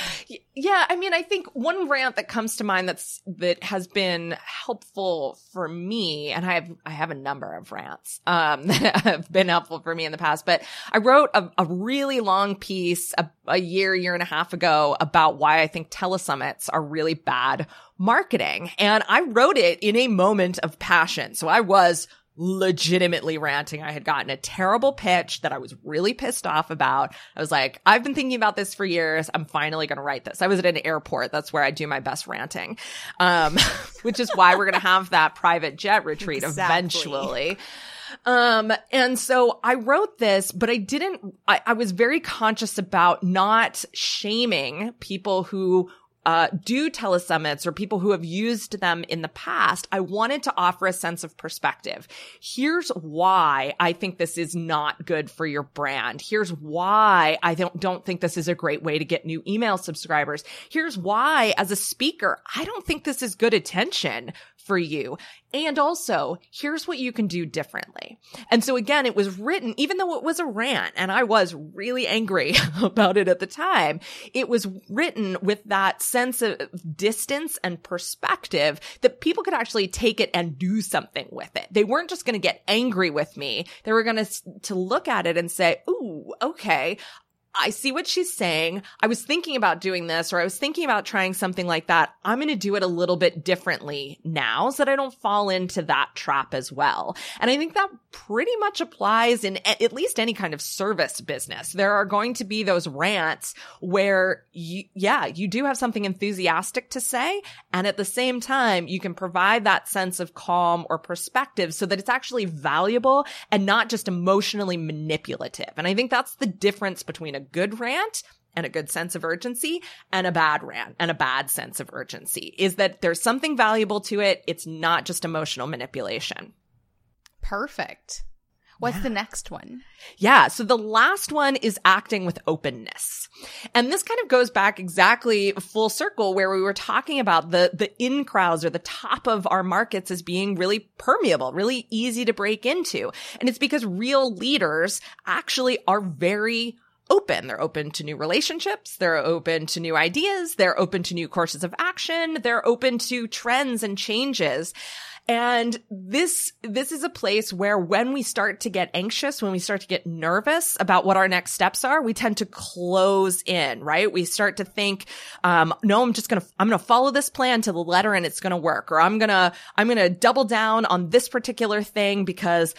Yeah, I mean, I think one rant that comes to mind that's that has been helpful for me, and I have I have a number of rants um, that have been helpful for me in the past. But I wrote a, a really long piece a, a year, year and a half ago about why I think telesummits are really bad marketing, and I wrote it in a moment of passion. So I was legitimately ranting. I had gotten a terrible pitch that I was really pissed off about. I was like, I've been thinking about this for years. I'm finally going to write this. I was at an airport. That's where I do my best ranting. Um, which is why we're going to have that private jet retreat exactly. eventually. Um, and so I wrote this, but I didn't, I, I was very conscious about not shaming people who uh, do telesummits or people who have used them in the past, I wanted to offer a sense of perspective. Here's why I think this is not good for your brand. Here's why I don't, don't think this is a great way to get new email subscribers. Here's why as a speaker, I don't think this is good attention for you. And also, here's what you can do differently. And so again, it was written, even though it was a rant and I was really angry about it at the time, it was written with that sense of distance and perspective that people could actually take it and do something with it. They weren't just going to get angry with me. They were going to, to look at it and say, Ooh, okay. I see what she's saying. I was thinking about doing this or I was thinking about trying something like that. I'm going to do it a little bit differently now so that I don't fall into that trap as well. And I think that pretty much applies in at least any kind of service business. There are going to be those rants where you, yeah, you do have something enthusiastic to say. And at the same time, you can provide that sense of calm or perspective so that it's actually valuable and not just emotionally manipulative. And I think that's the difference between a good rant and a good sense of urgency and a bad rant and a bad sense of urgency is that there's something valuable to it. It's not just emotional manipulation. Perfect. What's yeah. the next one? Yeah. So the last one is acting with openness. And this kind of goes back exactly full circle where we were talking about the, the in crowds or the top of our markets as being really permeable, really easy to break into. And it's because real leaders actually are very open. They're open to new relationships. They're open to new ideas. They're open to new courses of action. They're open to trends and changes. And this, this is a place where when we start to get anxious, when we start to get nervous about what our next steps are, we tend to close in, right? We start to think, um, no, I'm just going to, I'm going to follow this plan to the letter and it's going to work. Or I'm going to, I'm going to double down on this particular thing because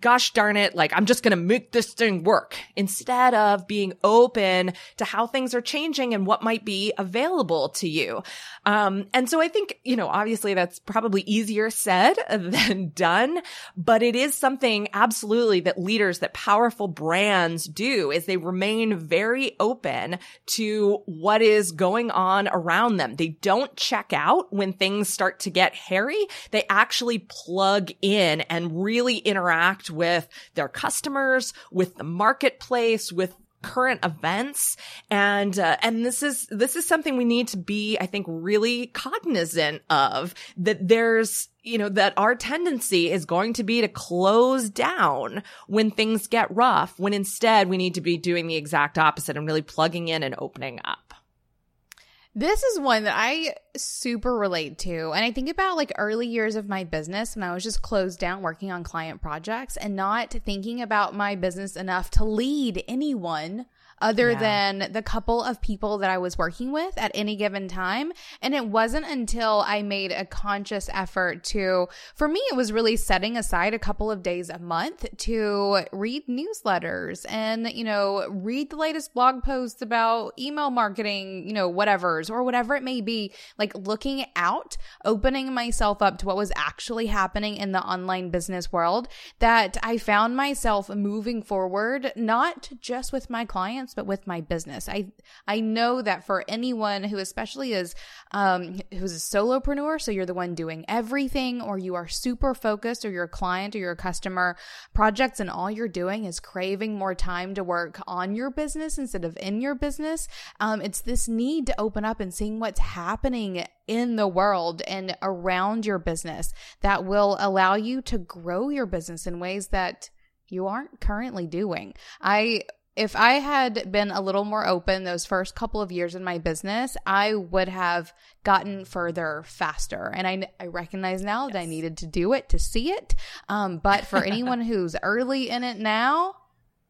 gosh darn it, like I'm just going to make this thing work instead of being open to how things are changing and what might be available to you. Um, and so I think, you know, obviously that's probably easier said than done, but it is something absolutely that leaders, that powerful brands do is they remain very open to what is going on around them. They don't check out when things start to get hairy. They actually plug in and really interact interact with their customers, with the marketplace, with current events. And uh, and this is this is something we need to be i think really cognizant of that there's you know that our tendency is going to be to close down when things get rough when instead we need to be doing the exact opposite and really plugging in and opening up this is one that I super relate to. And I think about like early years of my business when I was just closed down working on client projects and not thinking about my business enough to lead anyone other yeah. than the couple of people that I was working with at any given time. And it wasn't until I made a conscious effort to, for me, it was really setting aside a couple of days a month to read newsletters and, you know, read the latest blog posts about email marketing, you know, whatever's or whatever it may be, like looking out, opening myself up to what was actually happening in the online business world that I found myself moving forward, not just with my clients, but with my business. I I know that for anyone who especially is um who's a solopreneur, so you're the one doing everything or you are super focused or your client or your customer projects and all you're doing is craving more time to work on your business instead of in your business. Um it's this need to open up and seeing what's happening in the world and around your business that will allow you to grow your business in ways that you aren't currently doing. I if I had been a little more open those first couple of years in my business, I would have gotten further faster. And I, I recognize now yes. that I needed to do it to see it. Um, but for anyone who's early in it now,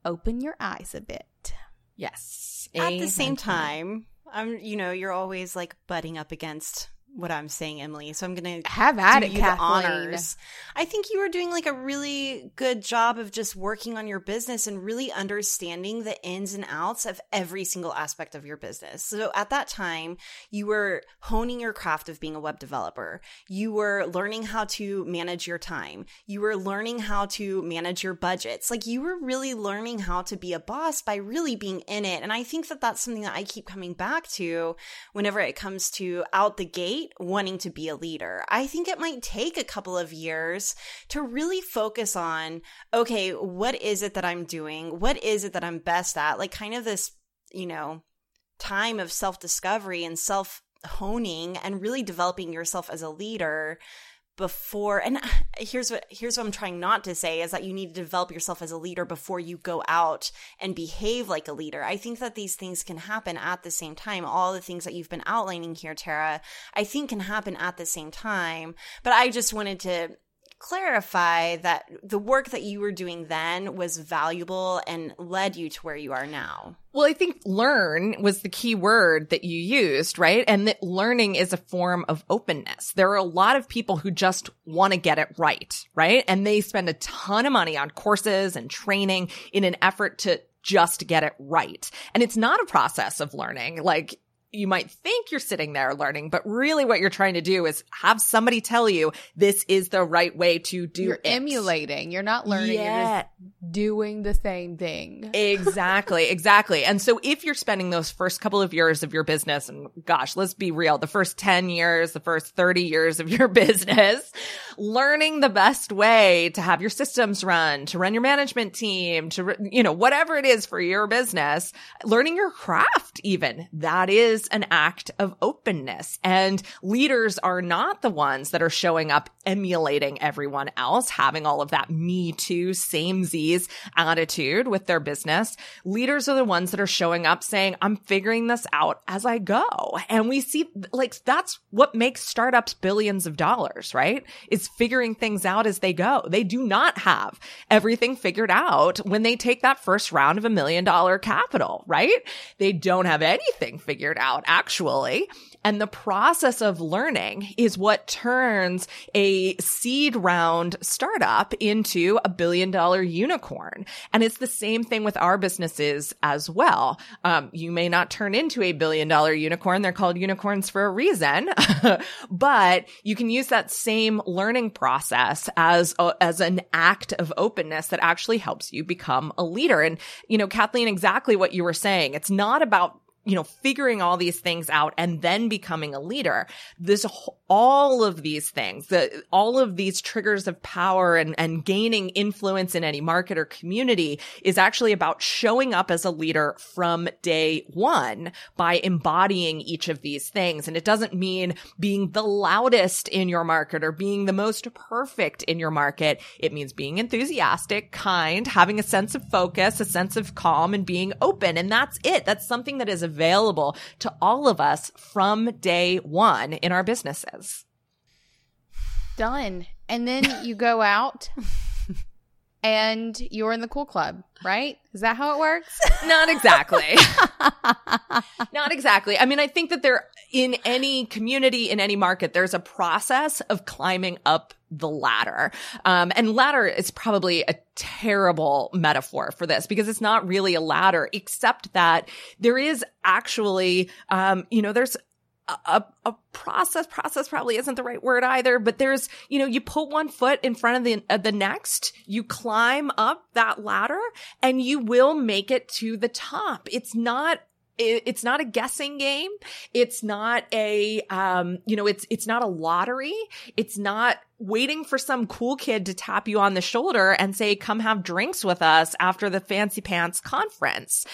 open your eyes a bit. Yes. At the same time, I'm, you know, you're always like butting up against what I'm saying, Emily. So I'm going to have at it, Kathleen. honors. I think you were doing like a really good job of just working on your business and really understanding the ins and outs of every single aspect of your business. So at that time, you were honing your craft of being a web developer. You were learning how to manage your time. You were learning how to manage your budgets. Like you were really learning how to be a boss by really being in it. And I think that that's something that I keep coming back to whenever it comes to out the gate wanting to be a leader. I think it might take a couple of years to really focus on okay, what is it that I'm doing? What is it that I'm best at? Like, kind of this, you know, time of self discovery and self honing and really developing yourself as a leader before and here's what here's what I'm trying not to say is that you need to develop yourself as a leader before you go out and behave like a leader. I think that these things can happen at the same time. All the things that you've been outlining here, Tara, I think can happen at the same time. But I just wanted to clarify that the work that you were doing then was valuable and led you to where you are now. Well, I think learn was the key word that you used, right? And that learning is a form of openness. There are a lot of people who just want to get it right, right? And they spend a ton of money on courses and training in an effort to just get it right. And it's not a process of learning. Like you might think you're sitting there learning, but really what you're trying to do is have somebody tell you this is the right way to do you're it. emulating. You're not learning. Yeah. You're doing the same thing. Exactly, exactly. And so if you're spending those first couple of years of your business, and gosh, let's be real, the first 10 years, the first 30 years of your business, learning the best way to have your systems run, to run your management team, to, you know, whatever it is for your business, learning your craft even, that is an act of openness. And leaders are not the ones that are showing up emulating everyone else, having all of that me too, same Z's attitude with their business. Leaders are the ones that are showing up saying, I'm figuring this out as I go. And we see like that's what makes startups billions of dollars, right? Is figuring things out as they go. They do not have everything figured out when they take that first round of a million dollar capital, right? They don't have anything figured out actually. And the process of learning is what turns a seed round startup into a billion dollar unicorn. And it's the same thing with our businesses as well. Um, you may not turn into a billion dollar unicorn. They're called unicorns for a reason, but you can use that same learning process as, a, as an act of openness that actually helps you become a leader. And, you know, Kathleen, exactly what you were saying. It's not about you know, figuring all these things out and then becoming a leader. This, all of these things, the, all of these triggers of power and, and gaining influence in any market or community is actually about showing up as a leader from day one by embodying each of these things. And it doesn't mean being the loudest in your market or being the most perfect in your market. It means being enthusiastic, kind, having a sense of focus, a sense of calm and being open. And that's it. That's something that is a available to all of us from day one in our businesses. Done. And then you go out and you're in the cool club, right? Is that how it works? Not exactly. Not exactly. I mean, I think that there, in any community, in any market, there's a process of climbing up the ladder. Um, and ladder is probably a terrible metaphor for this because it's not really a ladder, except that there is actually, um, you know, there's a, a process process probably isn't the right word either but there's you know you put one foot in front of the uh, the next you climb up that ladder and you will make it to the top it's not it's not a guessing game. It's not a, um, you know, it's, it's not a lottery. It's not waiting for some cool kid to tap you on the shoulder and say, come have drinks with us after the fancy pants conference.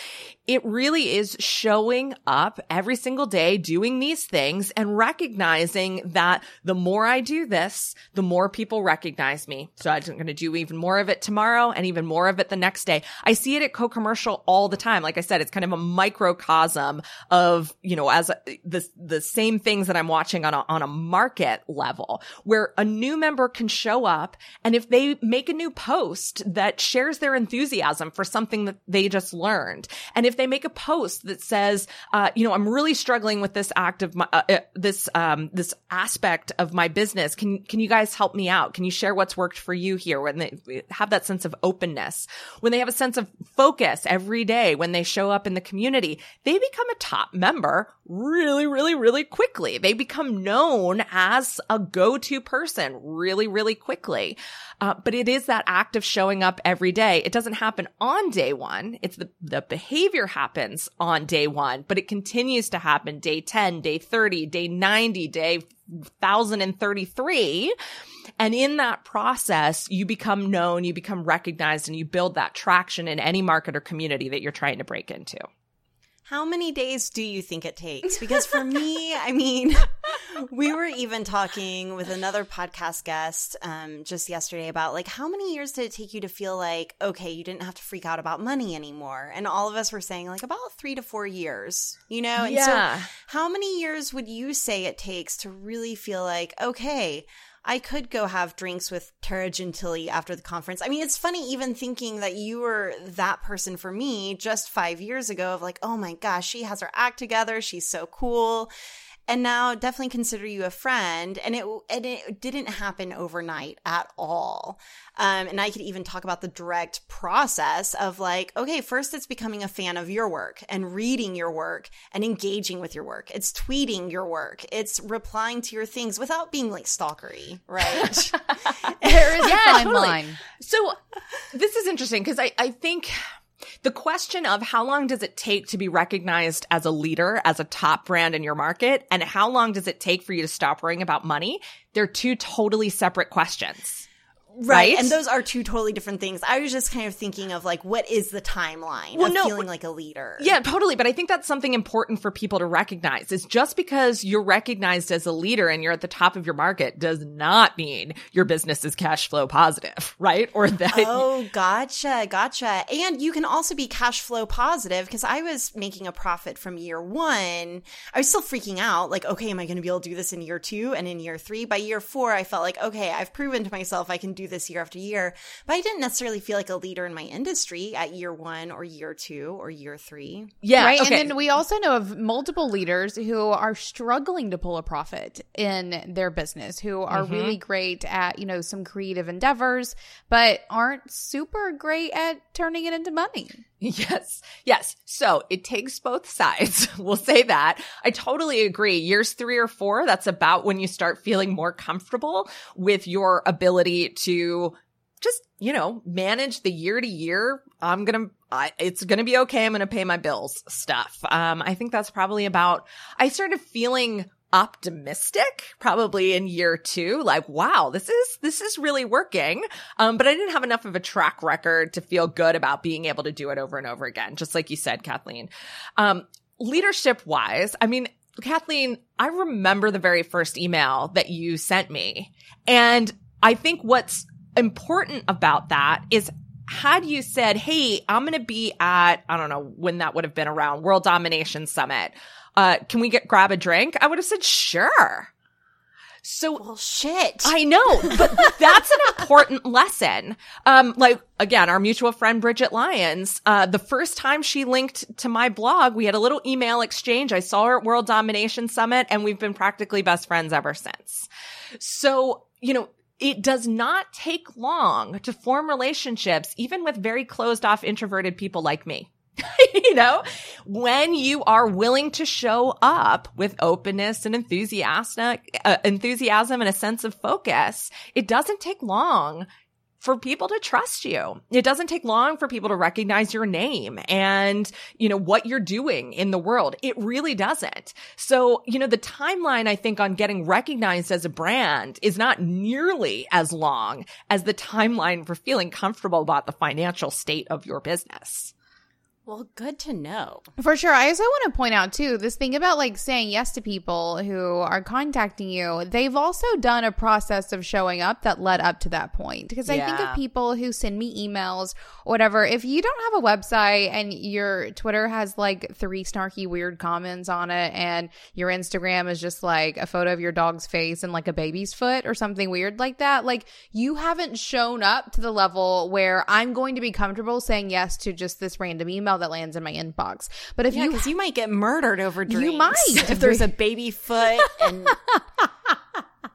It really is showing up every single day doing these things and recognizing that the more I do this, the more people recognize me. So I'm going to do even more of it tomorrow and even more of it the next day. I see it at co-commercial all the time. Like I said, it's kind of a microcosm of, you know, as the, the same things that I'm watching on a, on a market level where a new member can show up and if they make a new post that shares their enthusiasm for something that they just learned, and if they make a post that says, uh, you know, I'm really struggling with this act of my, uh, uh, this, um, this aspect of my business. Can, can you guys help me out? Can you share what's worked for you here when they have that sense of openness, when they have a sense of focus every day, when they show up in the community, they become a top member really, really, really quickly. They become known as a go-to person really, really quickly. Uh, but it is that act of showing up every day. It doesn't happen on day one. It's the, the behavior happens on day one, but it continues to happen day 10, day 30, day 90, day 1033. And in that process, you become known, you become recognized, and you build that traction in any market or community that you're trying to break into. How many days do you think it takes? Because for me, I mean, we were even talking with another podcast guest um, just yesterday about like how many years did it take you to feel like okay, you didn't have to freak out about money anymore? And all of us were saying like about three to four years, you know. And yeah. so, how many years would you say it takes to really feel like okay? I could go have drinks with Tara Gentile after the conference. I mean, it's funny even thinking that you were that person for me just five years ago of like, oh my gosh, she has her act together. She's so cool. And now definitely consider you a friend. And it and it didn't happen overnight at all. Um, and I could even talk about the direct process of like, okay, first it's becoming a fan of your work and reading your work and engaging with your work. It's tweeting your work. It's replying to your things without being like stalkery, right? there is Yeah, a fine totally. line. So this is interesting because I, I think the question of how long does it take to be recognized as a leader, as a top brand in your market, and how long does it take for you to stop worrying about money? They're two totally separate questions. Right. Right? And those are two totally different things. I was just kind of thinking of like, what is the timeline Well, of no, feeling like a leader? Yeah, totally. But I think that's something important for people to recognize is just because you're recognized as a leader and you're at the top of your market does not mean your business is cash flow positive, right? Or that Oh, gotcha, gotcha. And you can also be cash flow positive because I was making a profit from year one. I was still freaking out, like, okay, am I going to be able to do this in year two and in year three? By year four, I felt like, okay, I've proven to myself I can do this year after year. But I didn't necessarily feel like a leader in my industry at year one or year two or year three. yeah, right. okay. And then we also know of multiple leaders who are struggling to pull a profit in their business, who are Mm-hmm. really great at, you know, some creative endeavors, but aren't super great at turning it into money. Yes. Yes. So it takes both sides. we'll say that. I totally agree. Years three or four, that's about when you start feeling more comfortable with your ability to just, you know, manage the year to year. I'm going to, it's going to be okay. I'm going to pay my bills stuff. Um, I think that's probably about, I started feeling optimistic probably in year two like wow this is this is really working um but i didn't have enough of a track record to feel good about being able to do it over and over again just like you said kathleen um leadership wise i mean kathleen i remember the very first email that you sent me and i think what's important about that is had you said, Hey, I'm going to be at, I don't know when that would have been around World Domination Summit. Uh, can we get grab a drink? I would have said, sure. So Well, shit. I know, but that's an important lesson. Um, like again, our mutual friend Bridget Lyons, uh, the first time she linked to my blog, we had a little email exchange. I saw her at World Domination Summit and we've been practically best friends ever since. So, you know, it does not take long to form relationships, even with very closed off introverted people like me. you know, when you are willing to show up with openness and enthusiasm, uh, enthusiasm and a sense of focus, it doesn't take long for people to trust you. It doesn't take long for people to recognize your name and, you know, what you're doing in the world. It really doesn't. So, you know, the timeline, I think, on getting recognized as a brand is not nearly as long as the timeline for feeling comfortable about the financial state of your business. Well, good to know. For sure. I also want to point out too this thing about like saying yes to people who are contacting you. They've also done a process of showing up that led up to that point. Because I think of people who send me emails or whatever. If you don't have a website and your Twitter has like three snarky weird comments on it and your Instagram is just like a photo of your dog's face and like a baby's foot or something weird like that, like you haven't shown up to the level where I'm going to be comfortable saying yes to just this random email that lands in my inbox. But if Yeah, you because you might get murdered over drinks. You might. if there's a baby foot and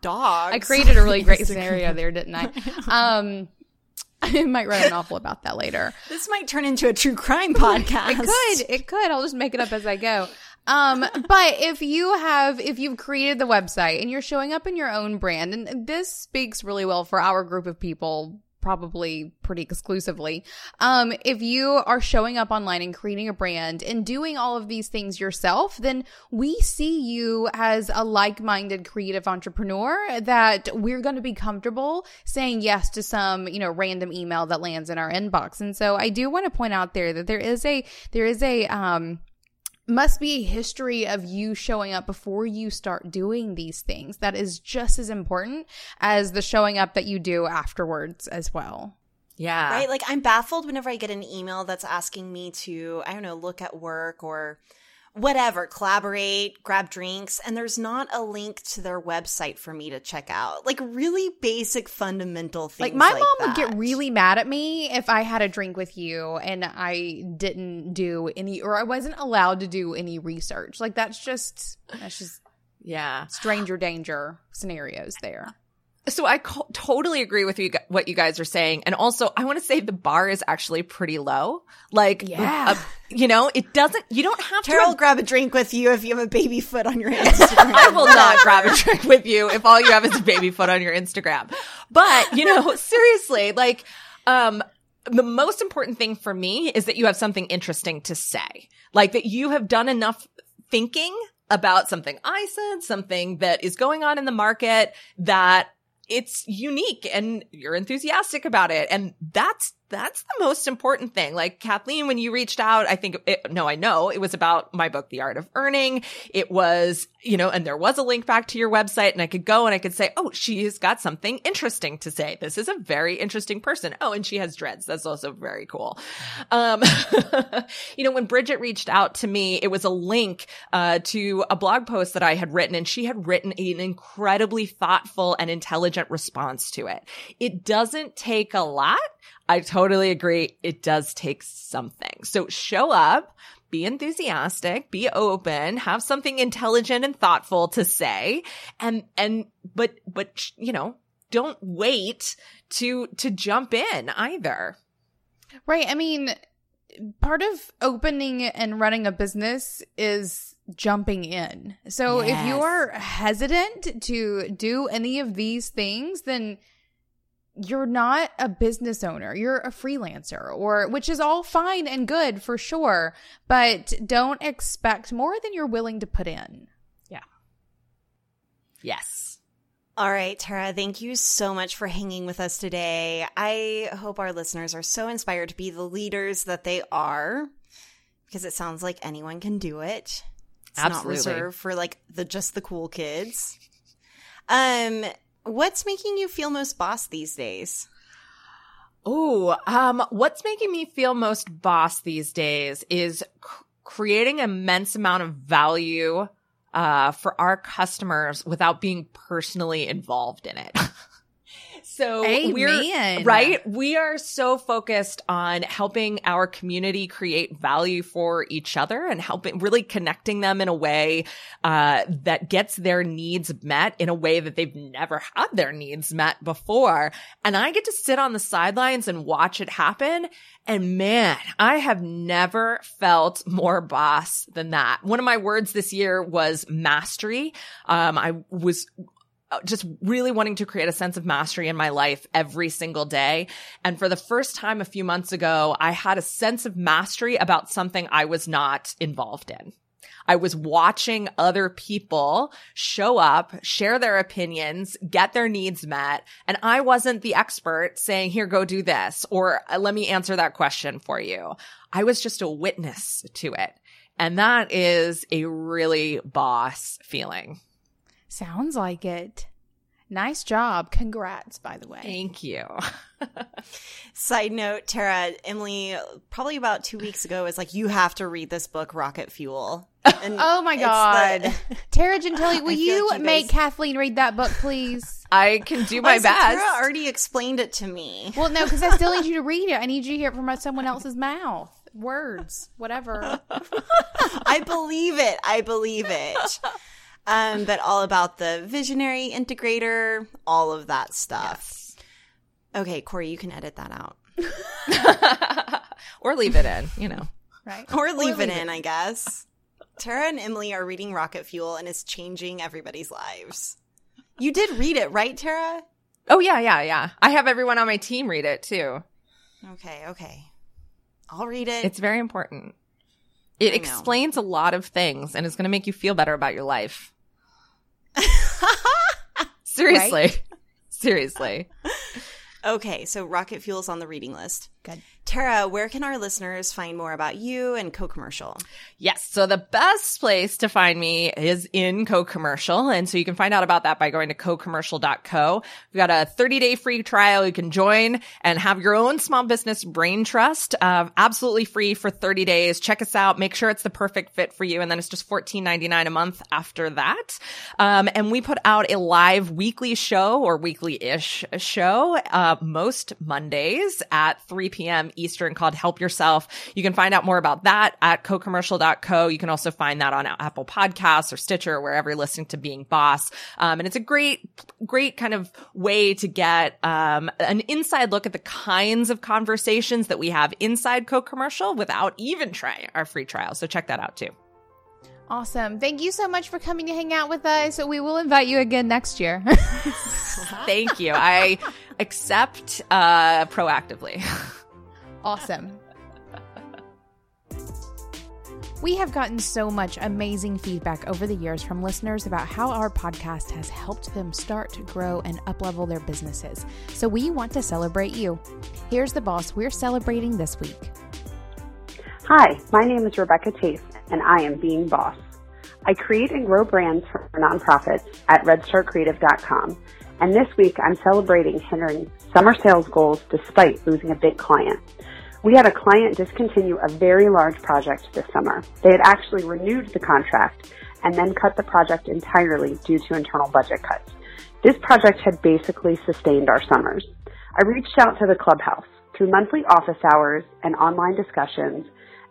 dogs. I created a really great scenario there, didn't I? Um, I might write a novel about that later. This might turn into a true crime podcast. It could, it could. I'll just make it up as I go. Um, but if you have, if you've created the website and you're showing up in your own brand, and this speaks really well for our group of people, probably pretty exclusively. Um, if you are showing up online and creating a brand and doing all of these things yourself, then we see you as a like-minded creative entrepreneur that we're going to be comfortable saying yes to some, you know, random email that lands in our inbox. And so I do want to point out there that there is a, there is a, um, must be a history of you showing up before you start doing these things. That is just as important as the showing up that you do afterwards as well. Yeah. Right? Like I'm baffled whenever I get an email that's asking me to, I don't know, look at work or whatever, collaborate, grab drinks, and there's not a link to their website for me to check out. Like really basic fundamental things. Like my like mom would get really mad at me if I had a drink with you and I didn't do any or I wasn't allowed to do any research. Like that's just that's just Yeah. stranger danger scenarios there. So I co- totally agree with you, what you guys are saying. And also, I want to say the bar is actually pretty low. Like, Yeah. uh, you know, it doesn't, you don't have Tara to. will grab a drink with you if you have a baby foot on your Instagram. I will not grab a drink with you if all you have is a baby foot on your Instagram. But, you know, seriously, like, um, the most important thing for me is that you have something interesting to say. Like that you have done enough thinking about something I said, something that is going on in the market that it's unique and you're enthusiastic about it. And that's, that's the most important thing. Like Kathleen, when you reached out, I think, it, no, I know it was about my book, The Art of Earning. It was, you know, and there was a link back to your website and I could go and I could say, oh, she's got something interesting to say. This is a very interesting person. Oh, and she has dreads. That's also very cool. Um, you know, when Bridget reached out to me, it was a link, uh, to a blog post that I had written and she had written an incredibly thoughtful and intelligent response to it. It doesn't take a lot. I totally agree. It does take something. So show up, be enthusiastic, be open, have something intelligent and thoughtful to say. And, and, but, but, you know, don't wait to, to jump in either. Right. I mean, part of opening and running a business is jumping in. So if you are hesitant to do any of these things, then you're not a business owner. You're a freelancer or which is all fine and good for sure, but don't expect more than you're willing to put in. Yeah. Yes. All right, Tara, thank you so much for hanging with us today. I hope our listeners are so inspired to be the leaders that they are because it sounds like anyone can do it. It's not reserved for like the just the cool kids. Um what's making you feel most boss these days? Oh, um, what's making me feel most boss these days is creating immense amount of value uh, for our customers without being personally involved in it. so we're right. We are so focused on helping our community create value for each other and helping really connecting them in a way uh, that gets their needs met in a way that they've never had their needs met before. And I get to sit on the sidelines and watch it happen. And man, I have never felt more boss than that. One of my words this year was mastery. Um, I was just really wanting to create a sense of mastery in my life every single day. And for the first time a few months ago, I had a sense of mastery about something I was not involved in. I was watching other people show up, share their opinions, get their needs met. And I wasn't the expert saying, here, go do this, or "Uh, let me answer that question for you. I was just a witness to it. And that is a really boss feeling. Sounds like it. Nice job. Congrats, by the way. Thank you. Side note, Tara, Emily, probably about two weeks ago, was like, you have to read this book, Rocket Fuel. And Oh my God. the- Tara Gentile, will you, like you make guys- Kathleen read that book, please? I can do my Why is it best. Tara already explained it to me. well, no, because I still need you to read it. I need you to hear it from someone else's mouth. Words, whatever. I believe it. I believe it. Um, but all about the visionary integrator, all of that stuff. Okay, Corey, you can edit that out. or leave it in, you know. Right? Or leave it leave in, I guess. Tara and Emily are reading Rocket Fuel and it's changing everybody's lives. You did read it, right, Tara? Oh yeah, yeah, yeah. I have everyone on my team read it too. Okay, okay. I'll read it. It's very important. It explains a lot of things and it's going to make you feel better about your life. Seriously. Seriously. okay, so Rocket Fuel's on the reading list. Good. Tara, where can our listeners find more about you and co-commercial? Yes. So the best place to find me is in co-commercial. And so you can find out about that by going to co-commercial.co. We've got a 30 day free trial. You can join and have your own small business brain trust, uh, absolutely free for 30 days. Check us out. Make sure it's the perfect fit for you. And then it's just $14.99 a month after that. Um, and we put out a live weekly show or weekly ish show, uh, most Mondays at 3 p.m. Eastern called Help Yourself. You can find out more about that at cocommercial.co. You can also find that on Apple Podcasts or Stitcher, wherever you're listening to Being Boss. Um, and it's a great, great kind of way to get um, an inside look at the kinds of conversations that we have inside Co Commercial without even trying our free trial. So check that out too. Awesome. Thank you so much for coming to hang out with us. We will invite you again next year. Thank you. I accept uh, proactively. Awesome. We have gotten so much amazing feedback over the years from listeners about how our podcast has helped them start, grow, and uplevel their businesses. So we want to celebrate you. Here's the boss we're celebrating this week. Hi, my name is Rebecca Chase, and I am Being Boss. I create and grow brands for nonprofits at redstartcreative.com. And this week I'm celebrating hitting summer sales goals despite losing a big client. We had a client discontinue a very large project this summer. They had actually renewed the contract and then cut the project entirely due to internal budget cuts. This project had basically sustained our summers. I reached out to the clubhouse through monthly office hours and online discussions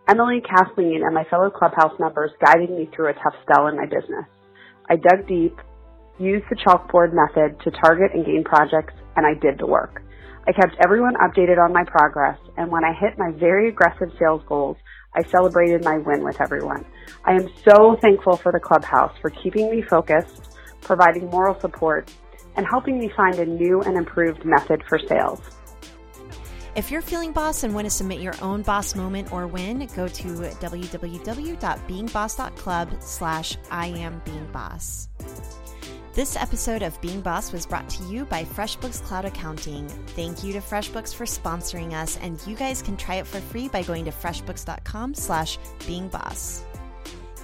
Emily, Kathleen, and my fellow clubhouse members guided me through a tough spell in my business. I dug deep, used the chalkboard method to target and gain projects, and I did the work. I kept everyone updated on my progress, and when I hit my very aggressive sales goals, I celebrated my win with everyone. I am so thankful for the clubhouse for keeping me focused, providing moral support, and helping me find a new and improved method for sales. If you're feeling boss and want to submit your own boss moment or win, go to www.beingboss.club slash I am being boss. This episode of Being Boss was brought to you by FreshBooks Cloud Accounting. Thank you to FreshBooks for sponsoring us, and you guys can try it for free by going to freshbooks.com slash beingboss.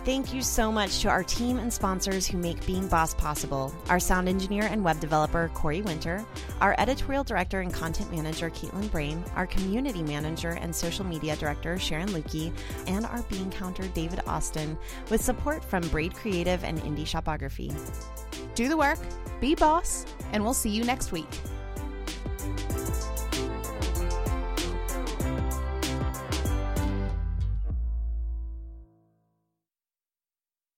Thank you so much to our team and sponsors who make Being Boss possible our sound engineer and web developer, Corey Winter, our editorial director and content manager, Caitlin Brain, our community manager and social media director, Sharon Lukey, and our Bean counter, David Austin, with support from Braid Creative and Indie Shopography. Do the work, be boss, and we'll see you next week.